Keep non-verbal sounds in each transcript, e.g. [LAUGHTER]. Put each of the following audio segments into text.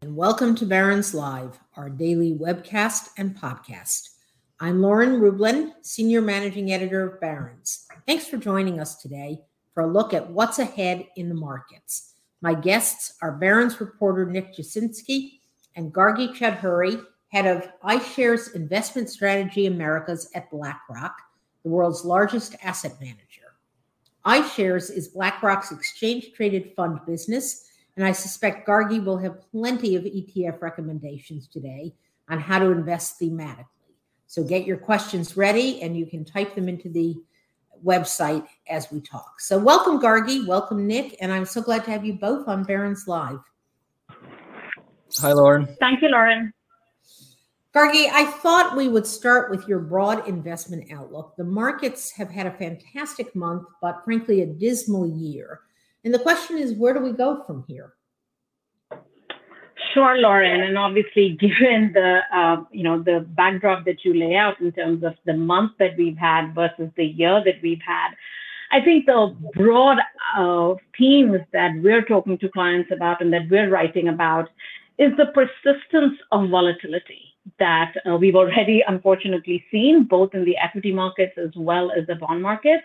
And welcome to Barron's Live, our daily webcast and podcast. I'm Lauren Rublin, Senior Managing Editor of Barron's. Thanks for joining us today for a look at what's ahead in the markets. My guests are Barron's reporter Nick Jasinski and Gargi Chaudhuri, head of iShares Investment Strategy Americas at BlackRock, the world's largest asset manager. iShares is BlackRock's exchange traded fund business, and I suspect Gargi will have plenty of ETF recommendations today on how to invest thematically. So get your questions ready, and you can type them into the website as we talk. So, welcome, Gargi. Welcome, Nick. And I'm so glad to have you both on Barron's Live. Hi, Lauren. Thank you, Lauren. Gargi, I thought we would start with your broad investment outlook. The markets have had a fantastic month, but frankly, a dismal year. And the question is, where do we go from here? Sure, Lauren, and obviously, [LAUGHS] given the uh, you know the backdrop that you lay out in terms of the month that we've had versus the year that we've had, I think the broad uh, themes that we're talking to clients about and that we're writing about is the persistence of volatility that uh, we've already unfortunately seen both in the equity markets as well as the bond markets.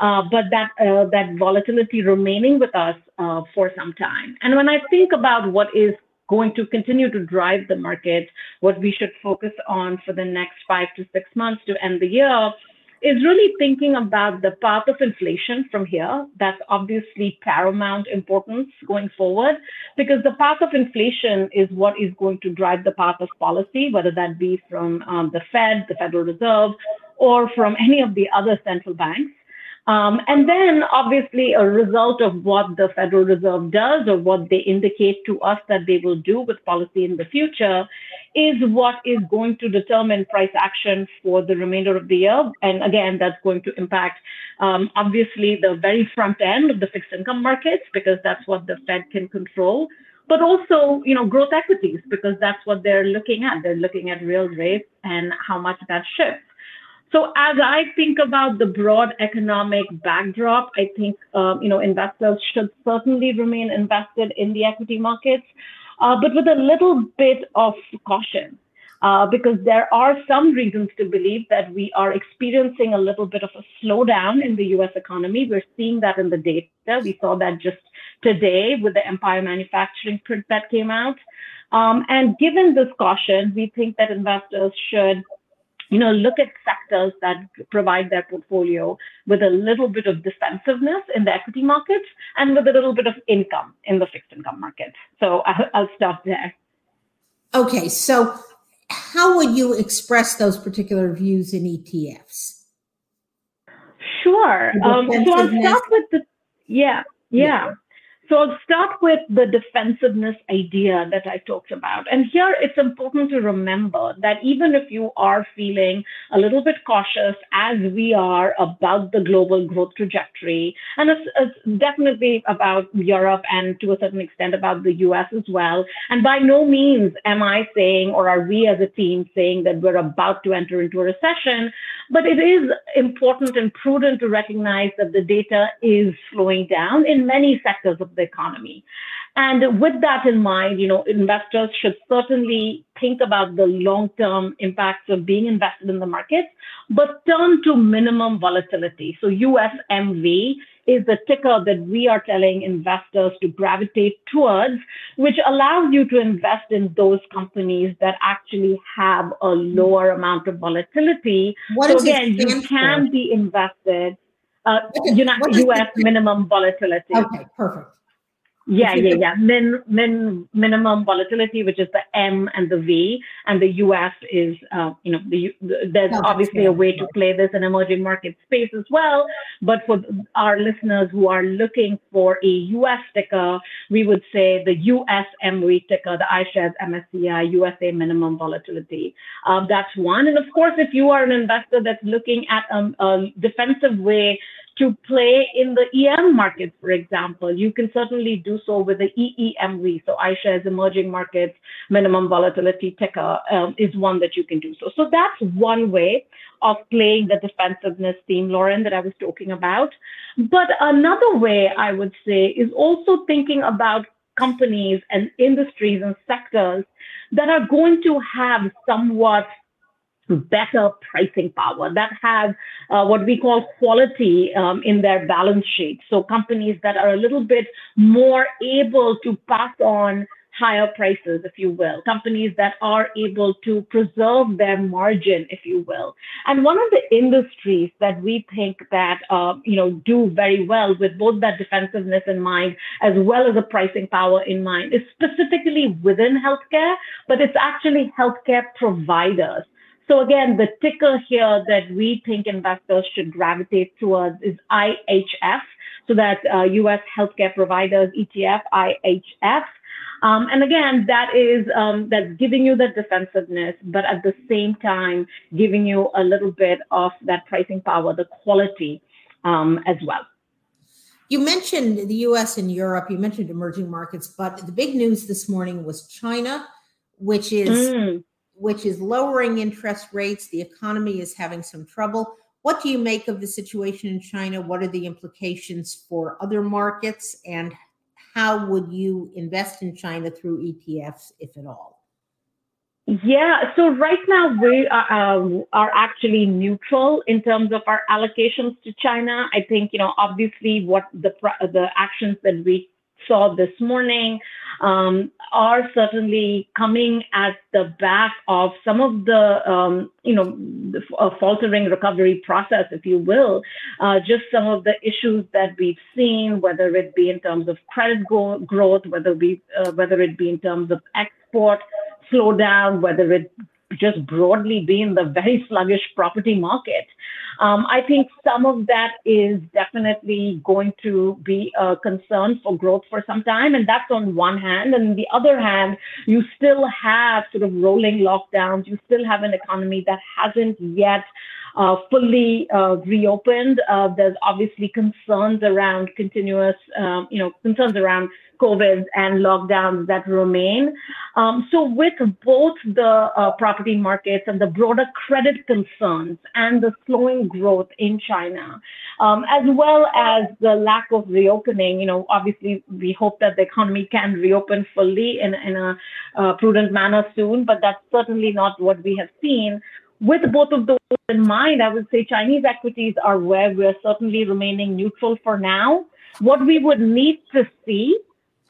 Uh, but that uh, that volatility remaining with us uh, for some time. And when I think about what is going to continue to drive the market, what we should focus on for the next five to six months to end the year, is really thinking about the path of inflation from here. That's obviously paramount importance going forward because the path of inflation is what is going to drive the path of policy, whether that be from um, the Fed, the Federal Reserve, or from any of the other central banks. Um, and then, obviously, a result of what the Federal Reserve does or what they indicate to us that they will do with policy in the future is what is going to determine price action for the remainder of the year. And again, that's going to impact, um, obviously, the very front end of the fixed income markets because that's what the Fed can control. But also, you know, growth equities because that's what they're looking at. They're looking at real rates and how much that shifts. So as I think about the broad economic backdrop, I think um, you know investors should certainly remain invested in the equity markets, uh, but with a little bit of caution. Uh, because there are some reasons to believe that we are experiencing a little bit of a slowdown in the US economy. We're seeing that in the data. We saw that just today with the Empire Manufacturing print that came out. Um, and given this caution, we think that investors should you know, look at sectors that provide their portfolio with a little bit of defensiveness in the equity markets and with a little bit of income in the fixed income markets. So I'll stop there. Okay, so how would you express those particular views in ETFs? Sure. Um, so I'll start with the yeah, yeah. yeah. So I'll start with the defensiveness idea that I talked about. And here it's important to remember that even if you are feeling a little bit cautious as we are about the global growth trajectory, and it's, it's definitely about Europe and to a certain extent about the US as well. And by no means am I saying, or are we as a team saying that we're about to enter into a recession, but it is important and prudent to recognize that the data is slowing down in many sectors of the economy. And with that in mind, you know, investors should certainly think about the long-term impacts of being invested in the markets, but turn to minimum volatility. So USMV is the ticker that we are telling investors to gravitate towards, which allows you to invest in those companies that actually have a lower amount of volatility. What so again, you can for? be invested uh, you know, US minimum volatility. Okay, perfect. Yeah, yeah, yeah. Min, min, minimum volatility, which is the M and the V, and the US is, uh, you know, the, there's oh, obviously a way to play this in emerging market space as well. But for our listeners who are looking for a US ticker, we would say the USMV ticker, the iShares MSCI USA minimum volatility. Um, that's one. And of course, if you are an investor that's looking at um, a defensive way to play in the EM markets, for example, you can certainly do so with the EEMV. So iShares Emerging Markets Minimum Volatility Ticker um, is one that you can do so. So that's one way of playing the defensiveness theme, Lauren, that I was talking about. But another way I would say is also thinking about companies and industries and sectors that are going to have somewhat better pricing power that have uh, what we call quality um, in their balance sheet. So companies that are a little bit more able to pass on higher prices, if you will, companies that are able to preserve their margin, if you will. And one of the industries that we think that, uh, you know, do very well with both that defensiveness in mind, as well as the pricing power in mind, is specifically within healthcare, but it's actually healthcare providers. So again, the ticker here that we think investors should gravitate towards is IHF. So that's uh, U.S. Healthcare Providers ETF, IHF. Um, and again, that is um, that's giving you that defensiveness, but at the same time giving you a little bit of that pricing power, the quality um, as well. You mentioned the U.S. and Europe. You mentioned emerging markets, but the big news this morning was China, which is mm which is lowering interest rates. The economy is having some trouble. What do you make of the situation in China? What are the implications for other markets? And how would you invest in China through ETFs, if at all? Yeah, so right now we are, um, are actually neutral in terms of our allocations to China. I think you know obviously what the the actions that we saw this morning um, are certainly coming at the back of some of the, um, you know, the, faltering recovery process, if you will. Uh, just some of the issues that we've seen, whether it be in terms of credit go- growth, whether we, uh, whether it be in terms of export slowdown, whether it just broadly be in the very sluggish property market. Um, I think some of that is definitely going to be a concern for growth for some time. And that's on one hand. And on the other hand, you still have sort of rolling lockdowns. You still have an economy that hasn't yet uh, fully uh, reopened. Uh, there's obviously concerns around continuous, um, you know, concerns around COVID and lockdowns that remain. Um, so, with both the uh, property markets and the broader credit concerns and the slowing growth in China, um, as well as the lack of reopening, you know, obviously we hope that the economy can reopen fully in, in a uh, prudent manner soon, but that's certainly not what we have seen. With both of those in mind, I would say Chinese equities are where we're certainly remaining neutral for now. What we would need to see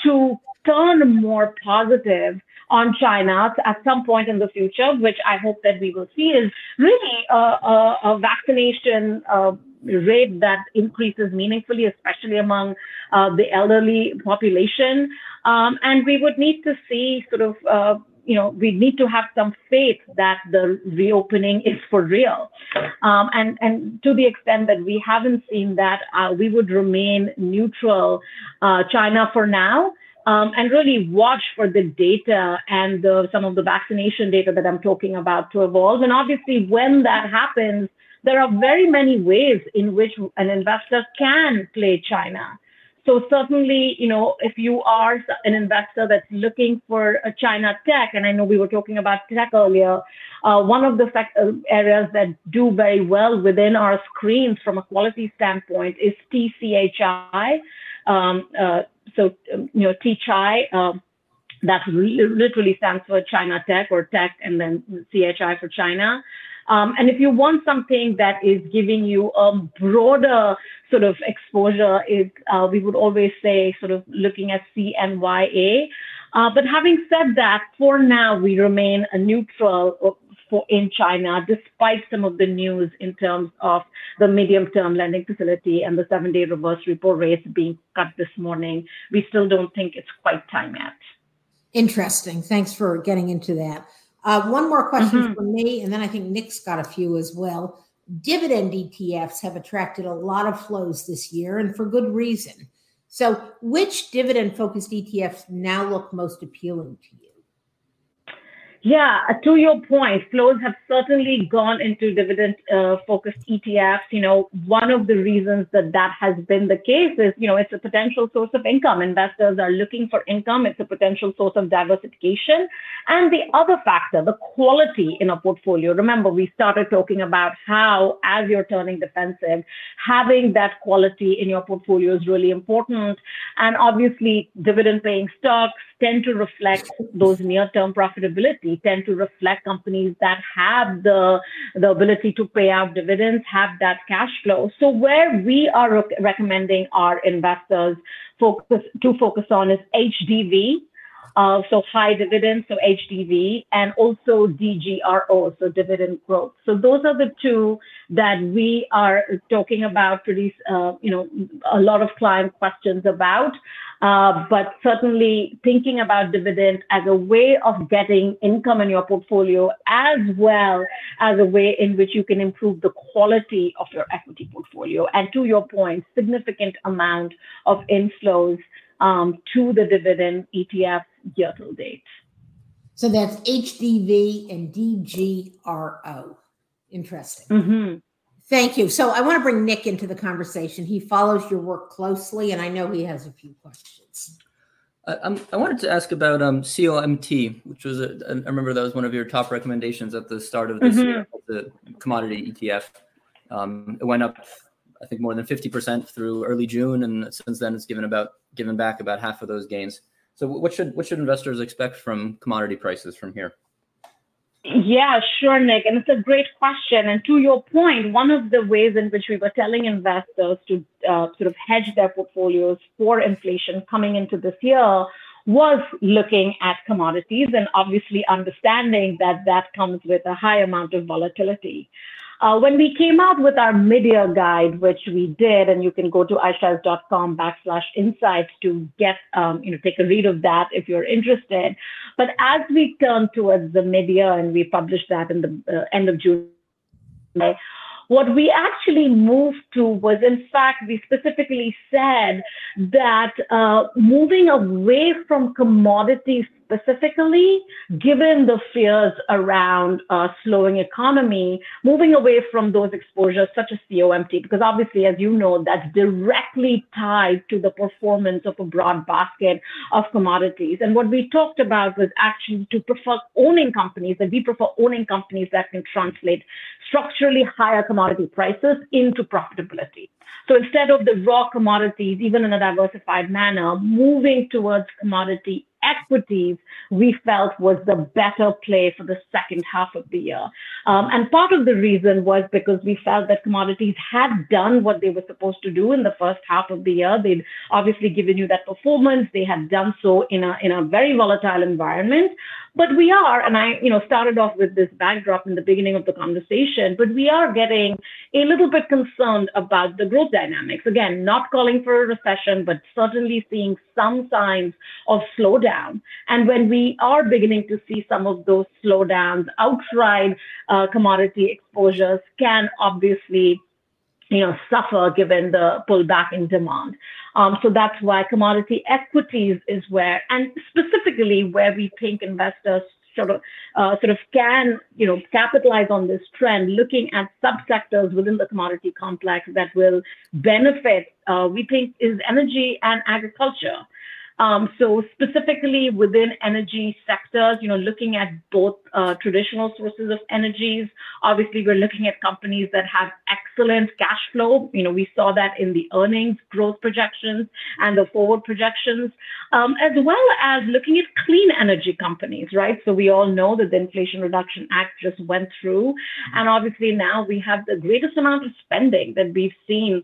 to turn more positive on China at some point in the future, which I hope that we will see, is really a, a, a vaccination uh, rate that increases meaningfully, especially among uh, the elderly population. Um, and we would need to see sort of uh, you know, we need to have some faith that the reopening is for real. Um, and, and to the extent that we haven't seen that, uh, we would remain neutral, uh, China for now. Um, and really watch for the data and the, some of the vaccination data that I'm talking about to evolve. And obviously, when that happens, there are very many ways in which an investor can play China. So certainly, you know, if you are an investor that's looking for a China tech, and I know we were talking about tech earlier, uh, one of the uh, areas that do very well within our screens from a quality standpoint is TCHI. Um, uh, so, um, you know, TCHI, uh, that literally stands for China Tech or Tech and then CHI for China. Um, and if you want something that is giving you a broader sort of exposure, is uh, we would always say sort of looking at CNYA. Uh, but having said that, for now we remain a neutral for in China, despite some of the news in terms of the medium-term lending facility and the seven-day reverse repo rates being cut this morning. We still don't think it's quite time yet. Interesting. Thanks for getting into that. Uh, one more question mm-hmm. from me, and then I think Nick's got a few as well. Dividend ETFs have attracted a lot of flows this year, and for good reason. So, which dividend focused ETFs now look most appealing to you? Yeah, to your point, flows have certainly gone into dividend uh, focused ETFs. You know, one of the reasons that that has been the case is, you know, it's a potential source of income. Investors are looking for income. It's a potential source of diversification. And the other factor, the quality in a portfolio. Remember, we started talking about how, as you're turning defensive, having that quality in your portfolio is really important. And obviously, dividend paying stocks, tend to reflect those near-term profitability, tend to reflect companies that have the, the ability to pay out dividends, have that cash flow. So where we are re- recommending our investors focus to focus on is HDV, uh, so high dividend, so HDV, and also DGRO, so dividend growth. So those are the two that we are talking about pretty, uh, you know, a lot of client questions about. Uh, but certainly thinking about dividend as a way of getting income in your portfolio, as well as a way in which you can improve the quality of your equity portfolio. And to your point, significant amount of inflows um, to the dividend ETF year to date. So that's HDV and DGRO. Interesting. Mm-hmm. Thank you. So I want to bring Nick into the conversation. He follows your work closely, and I know he has a few questions. I, I wanted to ask about um, COMT, which was a, I remember that was one of your top recommendations at the start of this mm-hmm. year, the commodity ETF. Um, it went up, I think, more than fifty percent through early June, and since then it's given about given back about half of those gains. So, what should what should investors expect from commodity prices from here? Yeah, sure, Nick. And it's a great question. And to your point, one of the ways in which we were telling investors to uh, sort of hedge their portfolios for inflation coming into this year was looking at commodities and obviously understanding that that comes with a high amount of volatility. Uh, when we came out with our mid-year guide, which we did, and you can go to iShares.com backslash insights to get, um, you know, take a read of that if you're interested. But as we turn towards the mid-year, and we published that in the uh, end of June, what we actually moved to was, in fact, we specifically said that uh, moving away from commodities specifically, given the fears around a slowing economy, moving away from those exposures such as COMT, because obviously, as you know, that's directly tied to the performance of a broad basket of commodities. And what we talked about was actually to prefer owning companies, that we prefer owning companies that can translate structurally higher commodity prices into profitability. So instead of the raw commodities, even in a diversified manner, moving towards commodity equities we felt was the better play for the second half of the year. Um, and part of the reason was because we felt that commodities had done what they were supposed to do in the first half of the year. They'd obviously given you that performance. They had done so in a, in a very volatile environment. But we are, and I, you know, started off with this backdrop in the beginning of the conversation, but we are getting a little bit concerned about the growth dynamics. Again, not calling for a recession, but certainly seeing some signs of slowdown. And when we are beginning to see some of those slowdowns, outright uh, commodity exposures can obviously you know, suffer given the pullback in demand. Um, so that's why commodity equities is where, and specifically where we think investors sort of uh, sort of can you know capitalize on this trend, looking at subsectors within the commodity complex that will benefit. Uh, we think is energy and agriculture. Um, so specifically within energy sectors, you know, looking at both uh, traditional sources of energies. Obviously, we're looking at companies that have excellent cash flow. You know, we saw that in the earnings growth projections and the forward projections, um, as well as looking at clean energy companies, right? So we all know that the Inflation Reduction Act just went through, and obviously now we have the greatest amount of spending that we've seen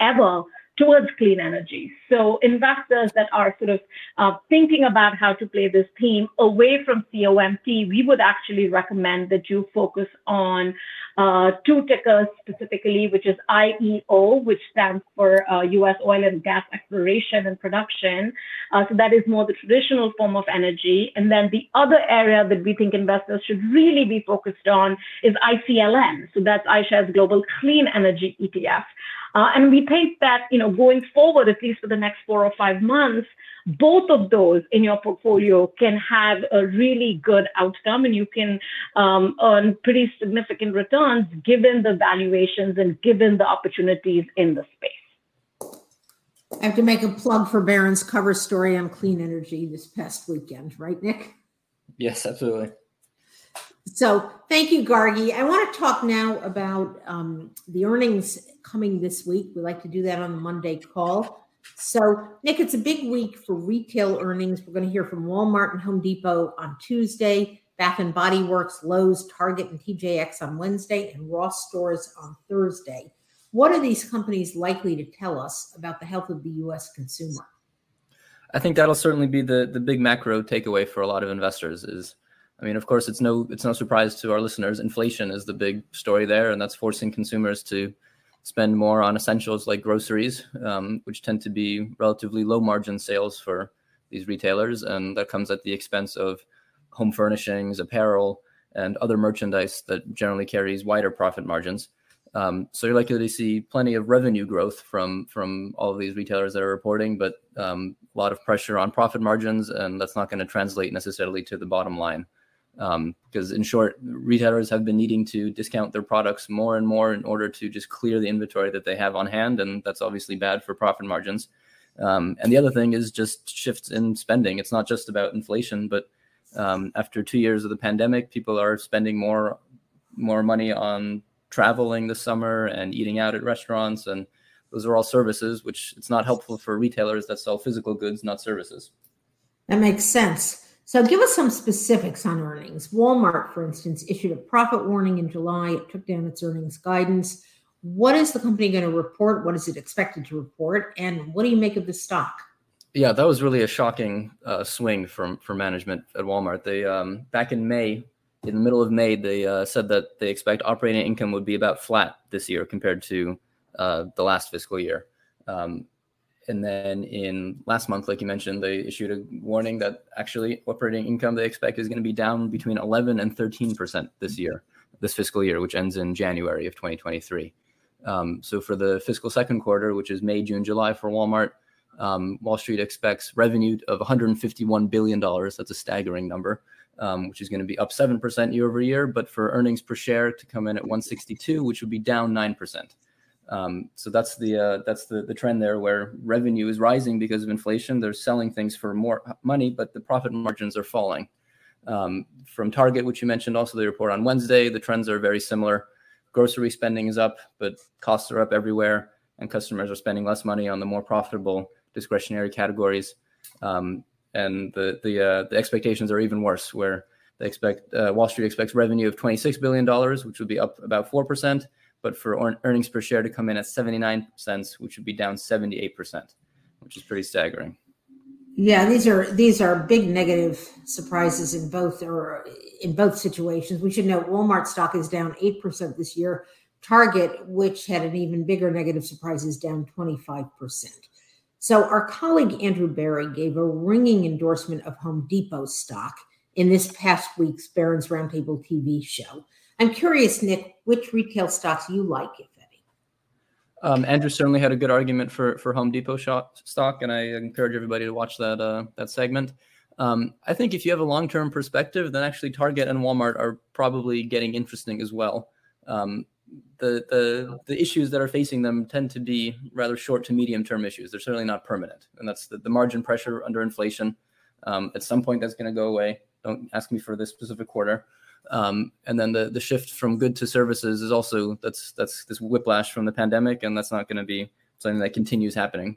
ever towards clean energy. So investors that are sort of uh, thinking about how to play this theme away from COMT, we would actually recommend that you focus on uh, two tickers specifically, which is IEO, which stands for uh, U.S. oil and gas exploration and production. Uh, so that is more the traditional form of energy. And then the other area that we think investors should really be focused on is ICLN. So that's iShares Global Clean Energy ETF. Uh, and we think that, you know, going forward, at least for the next four or five months, both of those in your portfolio can have a really good outcome and you can um, earn pretty significant returns given the valuations and given the opportunities in the space. I have to make a plug for Barron's cover story on clean energy this past weekend, right, Nick? Yes, absolutely. So thank you, Gargi. I want to talk now about um, the earnings coming this week. We like to do that on the Monday call. So, Nick, it's a big week for retail earnings. We're going to hear from Walmart and Home Depot on Tuesday, Bath and Body Works, Lowe's, Target, and TJX on Wednesday, and Ross Stores on Thursday. What are these companies likely to tell us about the health of the U.S. consumer? I think that'll certainly be the the big macro takeaway for a lot of investors. Is I mean, of course, it's no it's no surprise to our listeners. Inflation is the big story there, and that's forcing consumers to spend more on essentials like groceries, um, which tend to be relatively low margin sales for these retailers. And that comes at the expense of home furnishings, apparel, and other merchandise that generally carries wider profit margins. Um, so you're likely to see plenty of revenue growth from from all of these retailers that are reporting, but um, a lot of pressure on profit margins, and that's not going to translate necessarily to the bottom line. Um, because in short, retailers have been needing to discount their products more and more in order to just clear the inventory that they have on hand, and that's obviously bad for profit margins. Um, and the other thing is just shifts in spending. It's not just about inflation, but um, after two years of the pandemic, people are spending more more money on traveling this summer and eating out at restaurants, and those are all services, which it's not helpful for retailers that sell physical goods, not services. That makes sense. So give us some specifics on earnings. Walmart, for instance, issued a profit warning in July. It took down its earnings guidance. What is the company going to report? What is it expected to report? And what do you make of the stock? Yeah, that was really a shocking uh, swing from for management at Walmart. They um, back in May, in the middle of May, they uh, said that they expect operating income would be about flat this year compared to uh, the last fiscal year. Um, and then in last month, like you mentioned, they issued a warning that actually operating income they expect is going to be down between 11 and 13 percent this year, this fiscal year, which ends in January of 2023. Um, so for the fiscal second quarter, which is May, June, July for Walmart, um, Wall Street expects revenue of 151 billion dollars. That's a staggering number, um, which is going to be up seven percent year over year. But for earnings per share to come in at 162, which would be down nine percent. Um, so that's the uh, that's the the trend there, where revenue is rising because of inflation. They're selling things for more money, but the profit margins are falling. Um, from Target, which you mentioned, also they report on Wednesday. The trends are very similar. Grocery spending is up, but costs are up everywhere, and customers are spending less money on the more profitable discretionary categories. Um, and the the uh, the expectations are even worse, where they expect uh, Wall Street expects revenue of 26 billion dollars, which would be up about four percent but for earnings per share to come in at 79 cents, which would be down 78%, which is pretty staggering. Yeah, these are these are big negative surprises in both or in both situations. We should note Walmart stock is down 8% this year. Target, which had an even bigger negative surprise, is down 25%. So our colleague Andrew Bary gave a ringing endorsement of Home Depot stock in this past week's Barron's Roundtable TV show. I'm curious, Nick, which retail stocks you like, if any. Um, Andrew certainly had a good argument for for Home Depot stock, and I encourage everybody to watch that uh, that segment. Um, I think if you have a long term perspective, then actually Target and Walmart are probably getting interesting as well. Um, the the the issues that are facing them tend to be rather short to medium term issues. They're certainly not permanent, and that's the, the margin pressure under inflation. Um, at some point, that's going to go away. Don't ask me for this specific quarter. Um, and then the the shift from good to services is also that's that's this whiplash from the pandemic, and that's not going to be something that continues happening.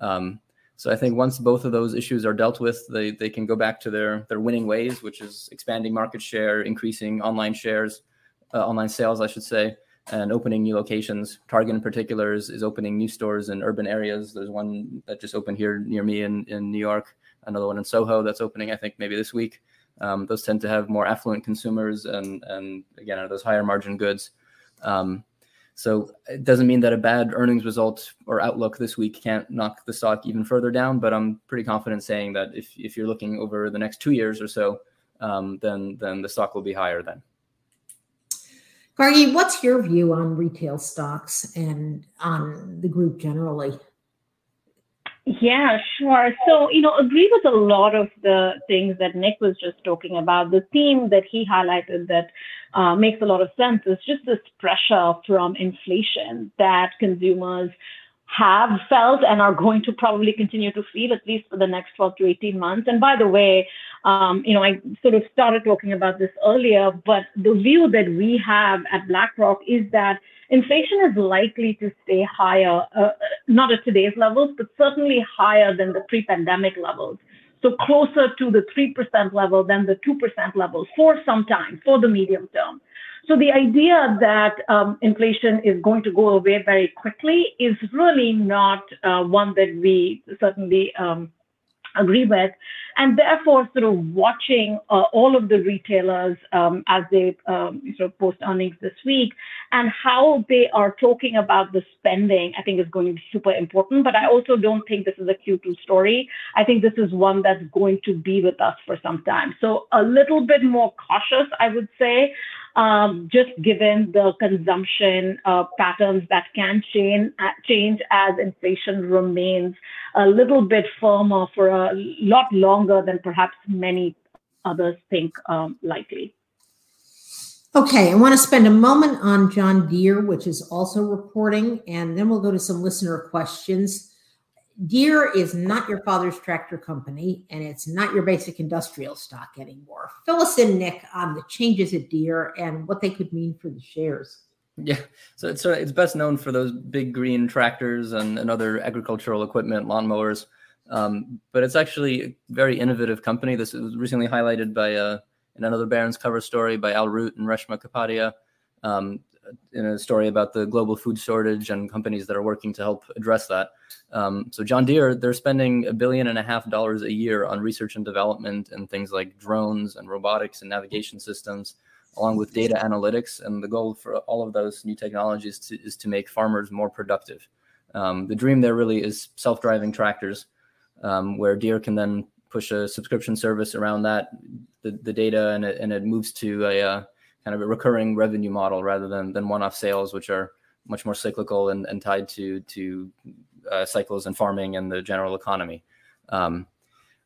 Um, so I think once both of those issues are dealt with, they they can go back to their their winning ways, which is expanding market share, increasing online shares, uh, online sales, I should say, and opening new locations. Target in particular is, is opening new stores in urban areas. There's one that just opened here near me in, in New York, another one in Soho that's opening, I think, maybe this week. Um, those tend to have more affluent consumers and, and again, are those higher margin goods. Um, so it doesn't mean that a bad earnings result or outlook this week can't knock the stock even further down, but I'm pretty confident saying that if, if you're looking over the next two years or so, um, then, then the stock will be higher then. Gargi, what's your view on retail stocks and on the group generally? Yeah, sure. So, you know, agree with a lot of the things that Nick was just talking about. The theme that he highlighted that uh, makes a lot of sense is just this pressure from inflation that consumers have felt and are going to probably continue to feel at least for the next 12 to 18 months. And by the way, um, you know, I sort of started talking about this earlier, but the view that we have at BlackRock is that inflation is likely to stay higher, uh, not at today's levels, but certainly higher than the pre-pandemic levels. So closer to the 3% level than the 2% level for some time, for the medium term. So the idea that um, inflation is going to go away very quickly is really not uh, one that we certainly um, agree with. And therefore sort of watching uh, all of the retailers um, as they um, sort of post earnings this week and how they are talking about the spending i think is going to be super important. But i also don't think this is a q2 story. I think this is one that's going to be with us for some time. So a little bit more cautious i would say um, just given the consumption uh, patterns that can change, uh, change as inflation remains a little bit firmer for a lot longer than perhaps many others think um, likely. Okay, I want to spend a moment on John Deere, which is also reporting, and then we'll go to some listener questions. Deere is not your father's tractor company, and it's not your basic industrial stock anymore. Fill us in, Nick, on the changes at Deere and what they could mean for the shares. Yeah, so it's uh, it's best known for those big green tractors and, and other agricultural equipment, lawnmowers. Um, but it's actually a very innovative company. This was recently highlighted by uh, in another Barron's cover story by Al Root and Reshma Kapadia. Um, in a story about the global food shortage and companies that are working to help address that. Um, so John Deere, they're spending a billion and a half dollars a year on research and development and things like drones and robotics and navigation systems, along with data analytics. And the goal for all of those new technologies to, is to make farmers more productive. Um, the dream there really is self-driving tractors, um, where Deere can then push a subscription service around that, the, the data, and it, and it moves to a uh, kind of a recurring revenue model rather than than one-off sales, which are much more cyclical and, and tied to to uh, cycles in farming and the general economy. Um,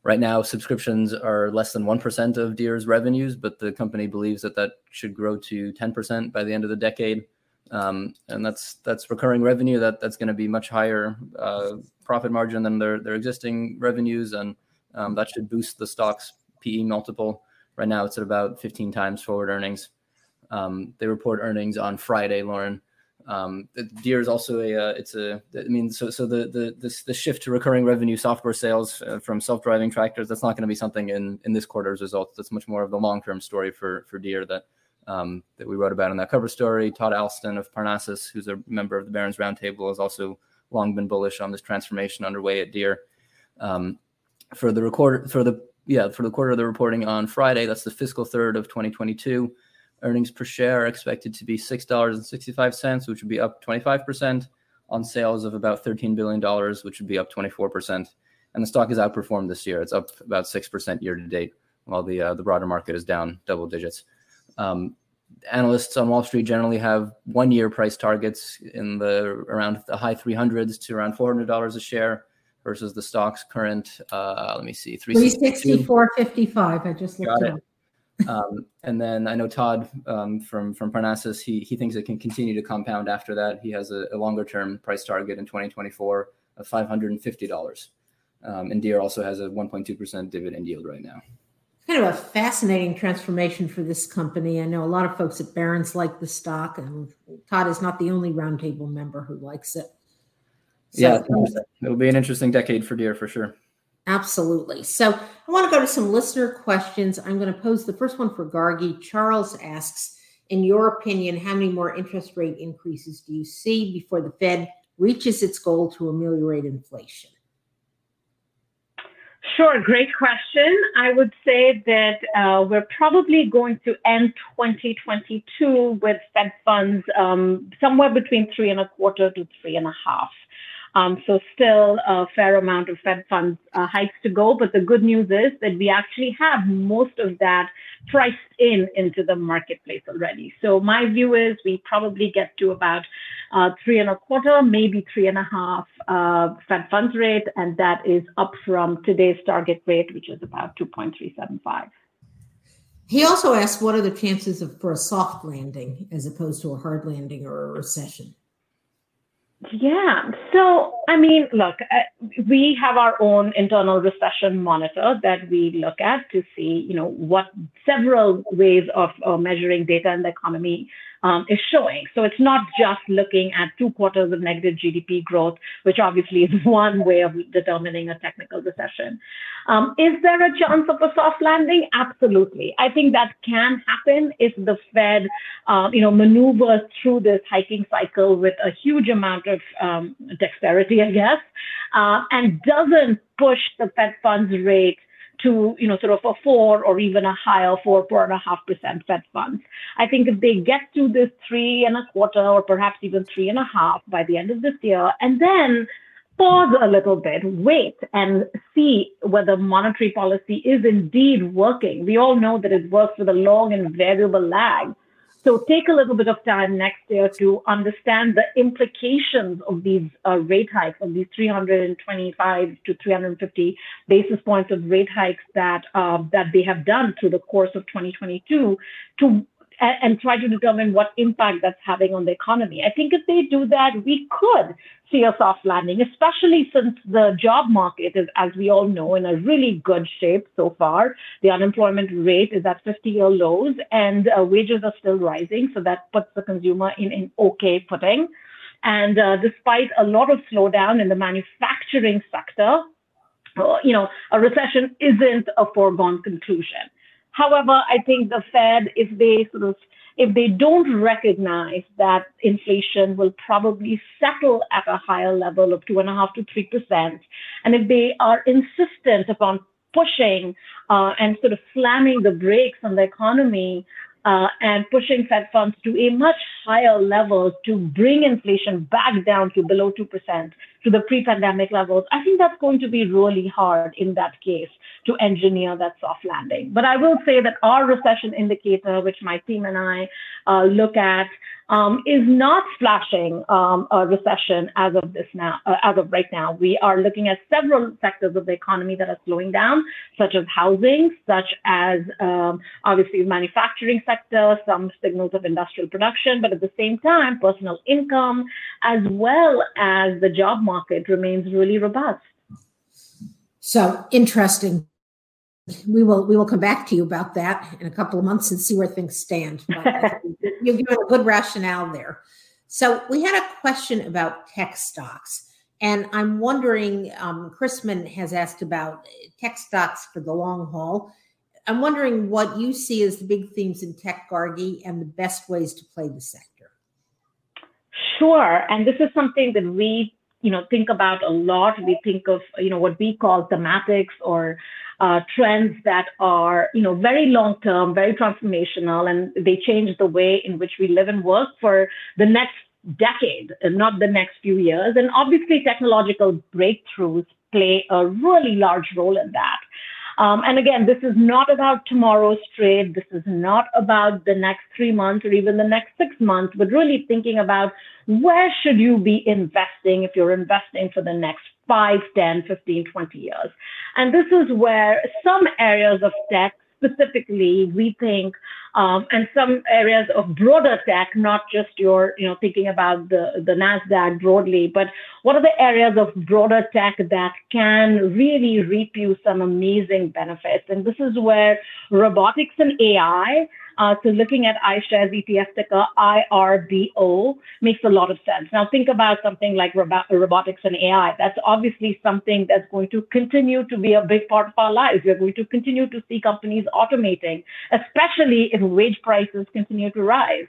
right now, subscriptions are less than one percent of Deere's revenues, but the company believes that that should grow to ten percent by the end of the decade. Um, and that's that's recurring revenue that that's going to be much higher uh, profit margin than their their existing revenues, and um, that should boost the stock's PE multiple. Right now, it's at about 15 times forward earnings. Um, they report earnings on Friday, Lauren. Um, Deere is also a uh, it's a I mean so so the the this, the shift to recurring revenue software sales uh, from self driving tractors that's not going to be something in in this quarter's results. That's much more of the long term story for for Deere that um, that we wrote about in that cover story. Todd Ahlsten of Parnassus, who's a member of the Barron's Roundtable, has also long been bullish on this transformation underway at Deere. Um, for the record for the yeah for the quarter of the reporting on Friday, that's the fiscal third of 2022. Earnings per share are expected to be $6.65, which would be up 25% on sales of about $13 billion, which would be up 24%. And the stock has outperformed this year. It's up about 6% year to date, while the, uh, the broader market is down double digits. Um, analysts on Wall Street generally have one year price targets in the around the high 300s to around $400 a share versus the stock's current, uh, let me see, 364.55. I just looked it up um, and then I know Todd um, from from Parnassus. He he thinks it can continue to compound after that. He has a, a longer term price target in 2024 of 550 dollars. Um, and Deere also has a 1.2 percent dividend yield right now. Kind of a fascinating transformation for this company. I know a lot of folks at Barron's like the stock, and Todd is not the only roundtable member who likes it. So, yeah, it'll be an interesting decade for Deere for sure. Absolutely. So I want to go to some listener questions. I'm going to pose the first one for Gargi. Charles asks in your opinion, how many more interest rate increases do you see before the Fed reaches its goal to ameliorate inflation? Sure, great question. I would say that uh, we're probably going to end 2022 with Fed funds um, somewhere between three and a quarter to three and a half. Um, so still a fair amount of Fed funds uh, hikes to go. But the good news is that we actually have most of that priced in into the marketplace already. So my view is we probably get to about uh, three and a quarter, maybe three and a half uh, Fed funds rate, and that is up from today's target rate, which is about 2.375. He also asked, what are the chances of, for a soft landing as opposed to a hard landing or a recession? Yeah. So, I mean, look, uh, we have our own internal recession monitor that we look at to see, you know, what several ways of uh, measuring data in the economy um, is showing. So it's not just looking at two quarters of negative GDP growth, which obviously is [LAUGHS] one way of determining a technical recession. Um, is there a chance of a soft landing? Absolutely. I think that can happen if the Fed, um, you know, maneuvers through this hiking cycle with a huge amount of um, dexterity, I guess, uh, and doesn't push the Fed funds rate to, you know, sort of a four or even a higher four, four and a half percent Fed funds. I think if they get to this three and a quarter or perhaps even three and a half by the end of this year, and then pause a little bit, wait and see whether monetary policy is indeed working. We all know that it works with a long and variable lag. So take a little bit of time next year to understand the implications of these uh, rate hikes, of these 325 to 350 basis points of rate hikes that uh, that they have done through the course of 2022 to and try to determine what impact that's having on the economy. I think if they do that, we could see a soft landing, especially since the job market is, as we all know, in a really good shape so far. The unemployment rate is at 50 year lows and uh, wages are still rising. So that puts the consumer in an okay footing. And uh, despite a lot of slowdown in the manufacturing sector, uh, you know, a recession isn't a foregone conclusion. However, I think the Fed, if they sort of if they don't recognize that inflation will probably settle at a higher level of two and a half to three percent, and if they are insistent upon pushing uh, and sort of slamming the brakes on the economy uh, and pushing Fed funds to a much higher level to bring inflation back down to below 2% to the pre pandemic levels, I think that's going to be really hard in that case to engineer that soft landing. But I will say that our recession indicator, which my team and I uh, look at, um, is not flashing um, a recession as of this now, uh, as of right now. We are looking at several sectors of the economy that are slowing down, such as housing, such as um, obviously manufacturing sector, some signals of industrial production, but at the same time, personal income as well as the job market remains really robust. So interesting [LAUGHS] we will we will come back to you about that in a couple of months and see where things stand. But [LAUGHS] you've given a good rationale there. So we had a question about tech stocks, and I'm wondering. Um, Chrisman has asked about tech stocks for the long haul. I'm wondering what you see as the big themes in tech, Gargi, and the best ways to play the sector. Sure, and this is something that we you know think about a lot. We think of you know what we call thematics or uh, trends that are, you know, very long term, very transformational, and they change the way in which we live and work for the next decade, and not the next few years. And obviously, technological breakthroughs play a really large role in that. Um, and again, this is not about tomorrow's trade. This is not about the next three months or even the next six months, but really thinking about where should you be investing if you're investing for the next 5, 10, 15, 20 years. And this is where some areas of tech specifically we think um, and some areas of broader tech not just your you know thinking about the the nasdaq broadly but what are the areas of broader tech that can really reap you some amazing benefits? And this is where robotics and ai Uh, so looking at iShares ETF ticker IRBO makes a lot of sense. Now think about something like robotics and AI. That's obviously something that's going to continue to be a big part of our lives. We're going to continue to see companies automating, especially if wage prices continue to rise.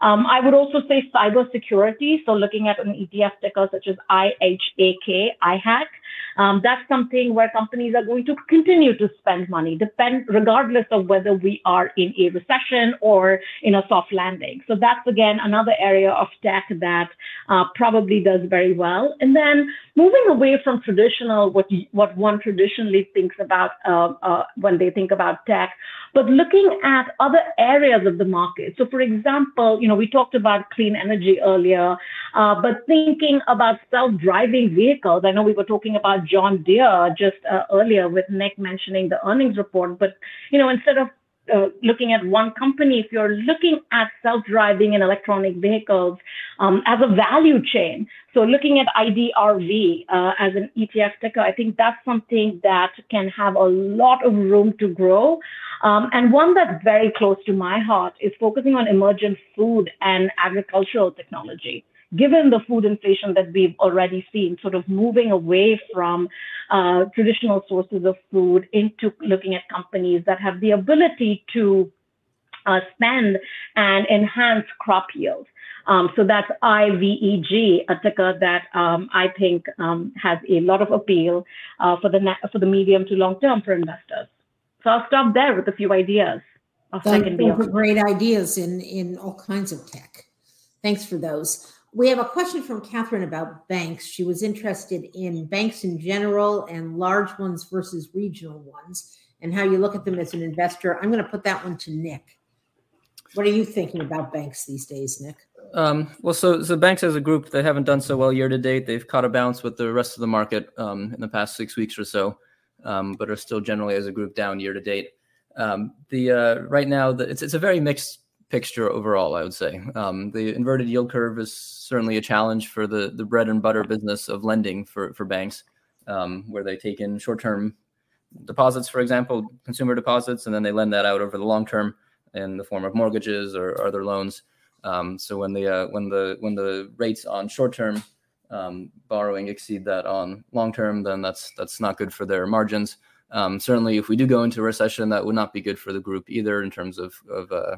Um, I would also say cybersecurity. So looking at an ETF ticker such as IHAK, IHAK, um, that's something where companies are going to continue to spend money, depend regardless of whether we are in a recession or in a soft landing. So that's again another area of tech that uh, probably does very well. And then moving away from traditional, what what one traditionally thinks about uh, uh, when they think about tech, but looking at other areas of the market. So, for example, you know, we talked about clean energy earlier, uh, but thinking about self-driving vehicles. I know we were talking about John Deere just uh, earlier with Nick mentioning the earnings report, but you know, instead of uh, looking at one company, if you're looking at self-driving and electronic vehicles um, as a value chain, so looking at IDRV uh, as an ETF ticker, I think that's something that can have a lot of room to grow. Um, and one that's very close to my heart is focusing on emergent food and agricultural technology given the food inflation that we've already seen, sort of moving away from uh, traditional sources of food into looking at companies that have the ability to uh, spend and enhance crop yield. Um, so that's IVEG, a ticker that um, I think um, has a lot of appeal uh, for the for the medium to long term for investors. So I'll stop there with a few ideas. Of second those are great ideas in in all kinds of tech. Thanks for those. We have a question from Catherine about banks. She was interested in banks in general and large ones versus regional ones, and how you look at them as an investor. I'm going to put that one to Nick. What are you thinking about banks these days, Nick? Um, well, so so banks as a group, they haven't done so well year to date. They've caught a bounce with the rest of the market um, in the past six weeks or so, um, but are still generally as a group down year to date. Um, the uh, right now, the, it's it's a very mixed picture overall, I would say. Um, the inverted yield curve is certainly a challenge for the the bread and butter business of lending for for banks, um, where they take in short term deposits, for example, consumer deposits, and then they lend that out over the long term in the form of mortgages or, other loans. Um, so when the uh, when the when the rates on short term um, borrowing exceed that on long term, then that's that's not good for their margins. Um, certainly, if we do go into recession, that would not be good for the group either in terms of of uh,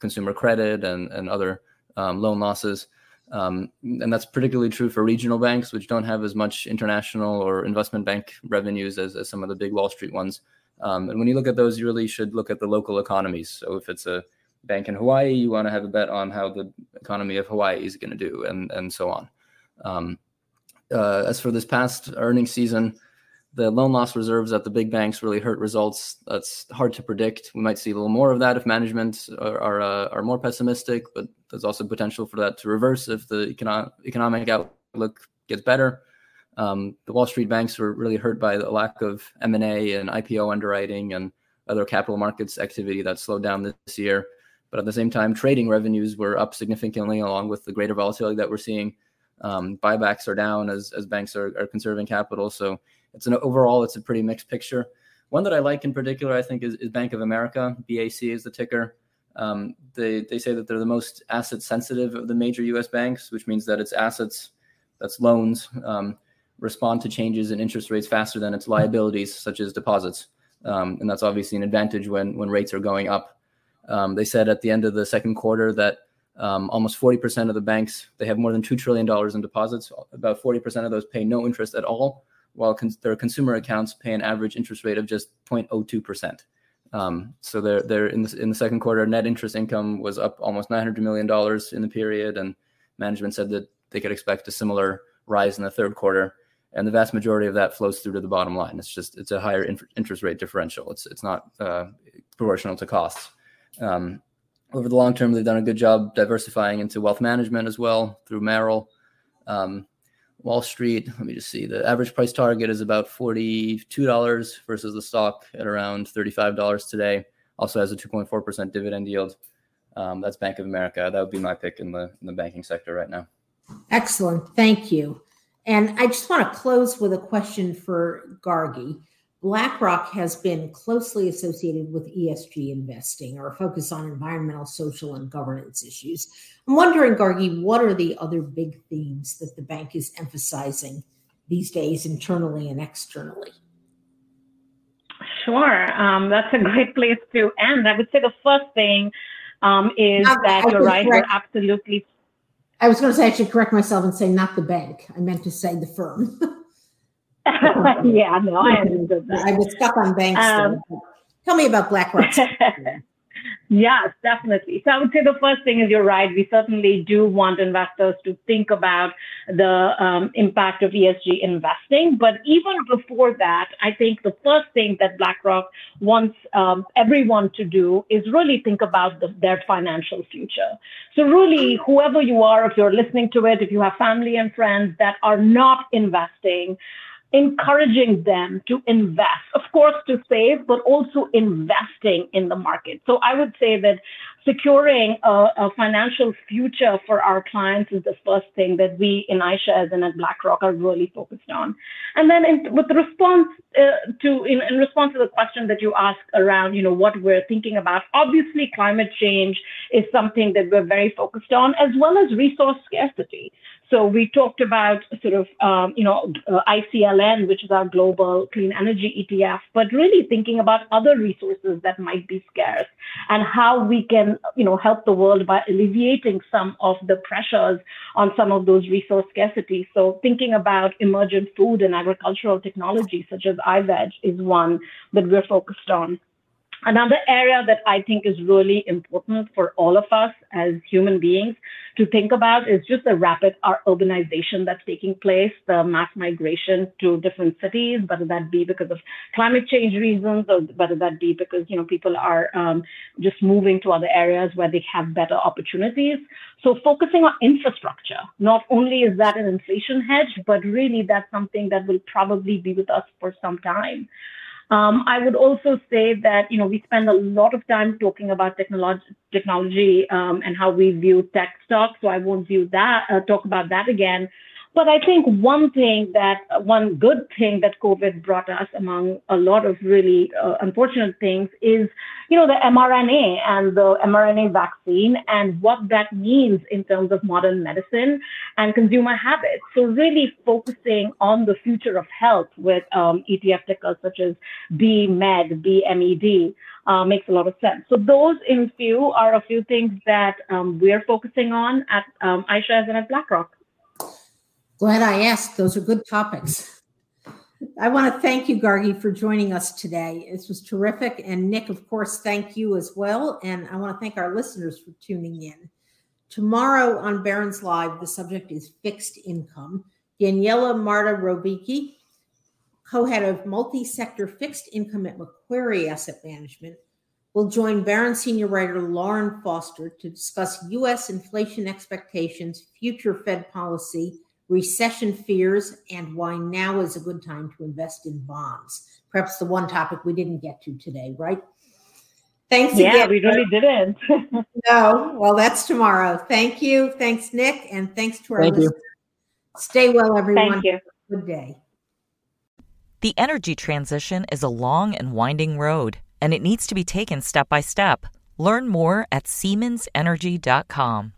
consumer credit and, and other um, loan losses. Um, and that's particularly true for regional banks, which don't have as much international or investment bank revenues as, as some of the big Wall Street ones. Um, and when you look at those, you really should look at the local economies. So if it's a bank in Hawaii, you want to have a bet on how the economy of Hawaii is going to do, and and so on. Um, uh, as for this past earnings season, the loan loss reserves at the big banks really hurt results. That's hard to predict. We might see a little more of that if management are are, uh, are more pessimistic, but there's also potential for that to reverse if the economic economic outlook gets better. Um, the Wall Street banks were really hurt by the lack of M and A and IPO underwriting and other capital markets activity that slowed down this year. But at the same time, trading revenues were up significantly, along with the greater volatility that we're seeing. Um, buybacks are down as as banks are, are conserving capital. So it's an overall it's a pretty mixed picture. One that I like in particular, I think, is, is Bank of America. BAC is the ticker. Um, they they say that they're the most asset sensitive of the major U.S. banks, which means that its assets, that's loans, um, respond to changes in interest rates faster than its liabilities, such as deposits, um, and that's obviously an advantage when when rates are going up. Um, they said at the end of the second quarter that um, almost 40% of the banks they have more than two trillion dollars in deposits. About 40% of those pay no interest at all, while cons- their consumer accounts pay an average interest rate of just 0.02 percent. Um, so they're they're in the in the second quarter, net interest income was up almost 900 million dollars in the period, and management said that they could expect a similar rise in the third quarter. And the vast majority of that flows through to the bottom line. It's just it's a higher in- interest rate differential. It's it's not uh, proportional to costs. Um, over the long term, they've done a good job diversifying into wealth management as well through Merrill. Um, Wall Street, let me just see. The average price target is about $42 versus the stock at around $35 today. Also has a 2.4% dividend yield. Um, that's Bank of America. That would be my pick in the, in the banking sector right now. Excellent. Thank you. And I just want to close with a question for Gargi. BlackRock has been closely associated with ESG investing or focus on environmental, social, and governance issues. I'm wondering, Gargi, what are the other big themes that the bank is emphasizing these days, internally and externally? Sure. Um, that's a great place to end. I would say the first thing um, is that I you're right. Correct. We're absolutely. I was going to say I should correct myself and say not the bank. I meant to say the firm. [LAUGHS] [LAUGHS] yeah, no, I. I was stuck on banks. Um, Tell me about BlackRock. [LAUGHS] Yes, definitely. So I would say the first thing is you're right. We certainly do want investors to think about the um, impact of ESG investing. But even before that, I think the first thing that BlackRock wants um, everyone to do is really think about the, their financial future. So really, whoever you are, if you're listening to it, if you have family and friends that are not investing, encouraging them to invest, of course, to save, but also investing in the market. So I would say that securing a, a, financial future for our clients is the first thing that we in iShares and at BlackRock are really focused on. And then in, with response uh, to in, in response to the question that you asked around, you know, what we're thinking about, obviously climate change is something that we're very focused on, as well as resource scarcity. So we talked about sort of, um, you know, uh, ICLN, which is our global clean energy ETF, but really thinking about other resources that might be scarce and how we can, you know, help the world by alleviating some of the pressures on some of those resource scarcity. So thinking about emergent food and agricultural technology, such as iVeg, is one that we're focused on. Another area that I think is really important for all of us as human beings to think about is just the rapid urbanization that's taking place, the mass migration to different cities, whether that be because of climate change reasons or whether that be because you know people are um, just moving to other areas where they have better opportunities. So focusing on infrastructure, not only is that an inflation hedge, but really that's something that will probably be with us for some time. Um, I would also say that you know we spend a lot of time talking about technology, technology um, and how we view tech stocks. So I won't view that uh, talk about that again. But I think one thing that, one good thing that COVID brought us among a lot of really uh, unfortunate things is, you know, the mRNA and the mRNA vaccine and what that means in terms of modern medicine and consumer habits. So really focusing on the future of health with um, ETF tickers such as BMED, BMED. Uh, makes a lot of sense. So those, in few, are a few things that um, we're focusing on at um, iShares and at BlackRock. Glad I asked. Those are good topics. I want to thank you, Gargi, for joining us today. This was terrific. And Nick, of course, thank you as well. And I want to thank our listeners for tuning in. Tomorrow on Barron's Live, the subject is fixed income. Daniela Mardarovici, co-head of multi-sector fixed income at Macquarie Asset Management, will join Barron senior writer Lauren Foster to discuss U.S. inflation expectations, future Fed policy, recession fears, and why now is a good time to invest in bonds. Perhaps the one topic we didn't get to today, right? Thanks yeah, again. we really didn't. [LAUGHS] no, well, that's tomorrow. Thank you. Thanks, Nick. And thanks to our Thank listeners. You. Stay well, everyone. Thank you. Good day. The energy transition is a long and winding road, and it needs to be taken step by step. Learn more at SiemensEnergy.com.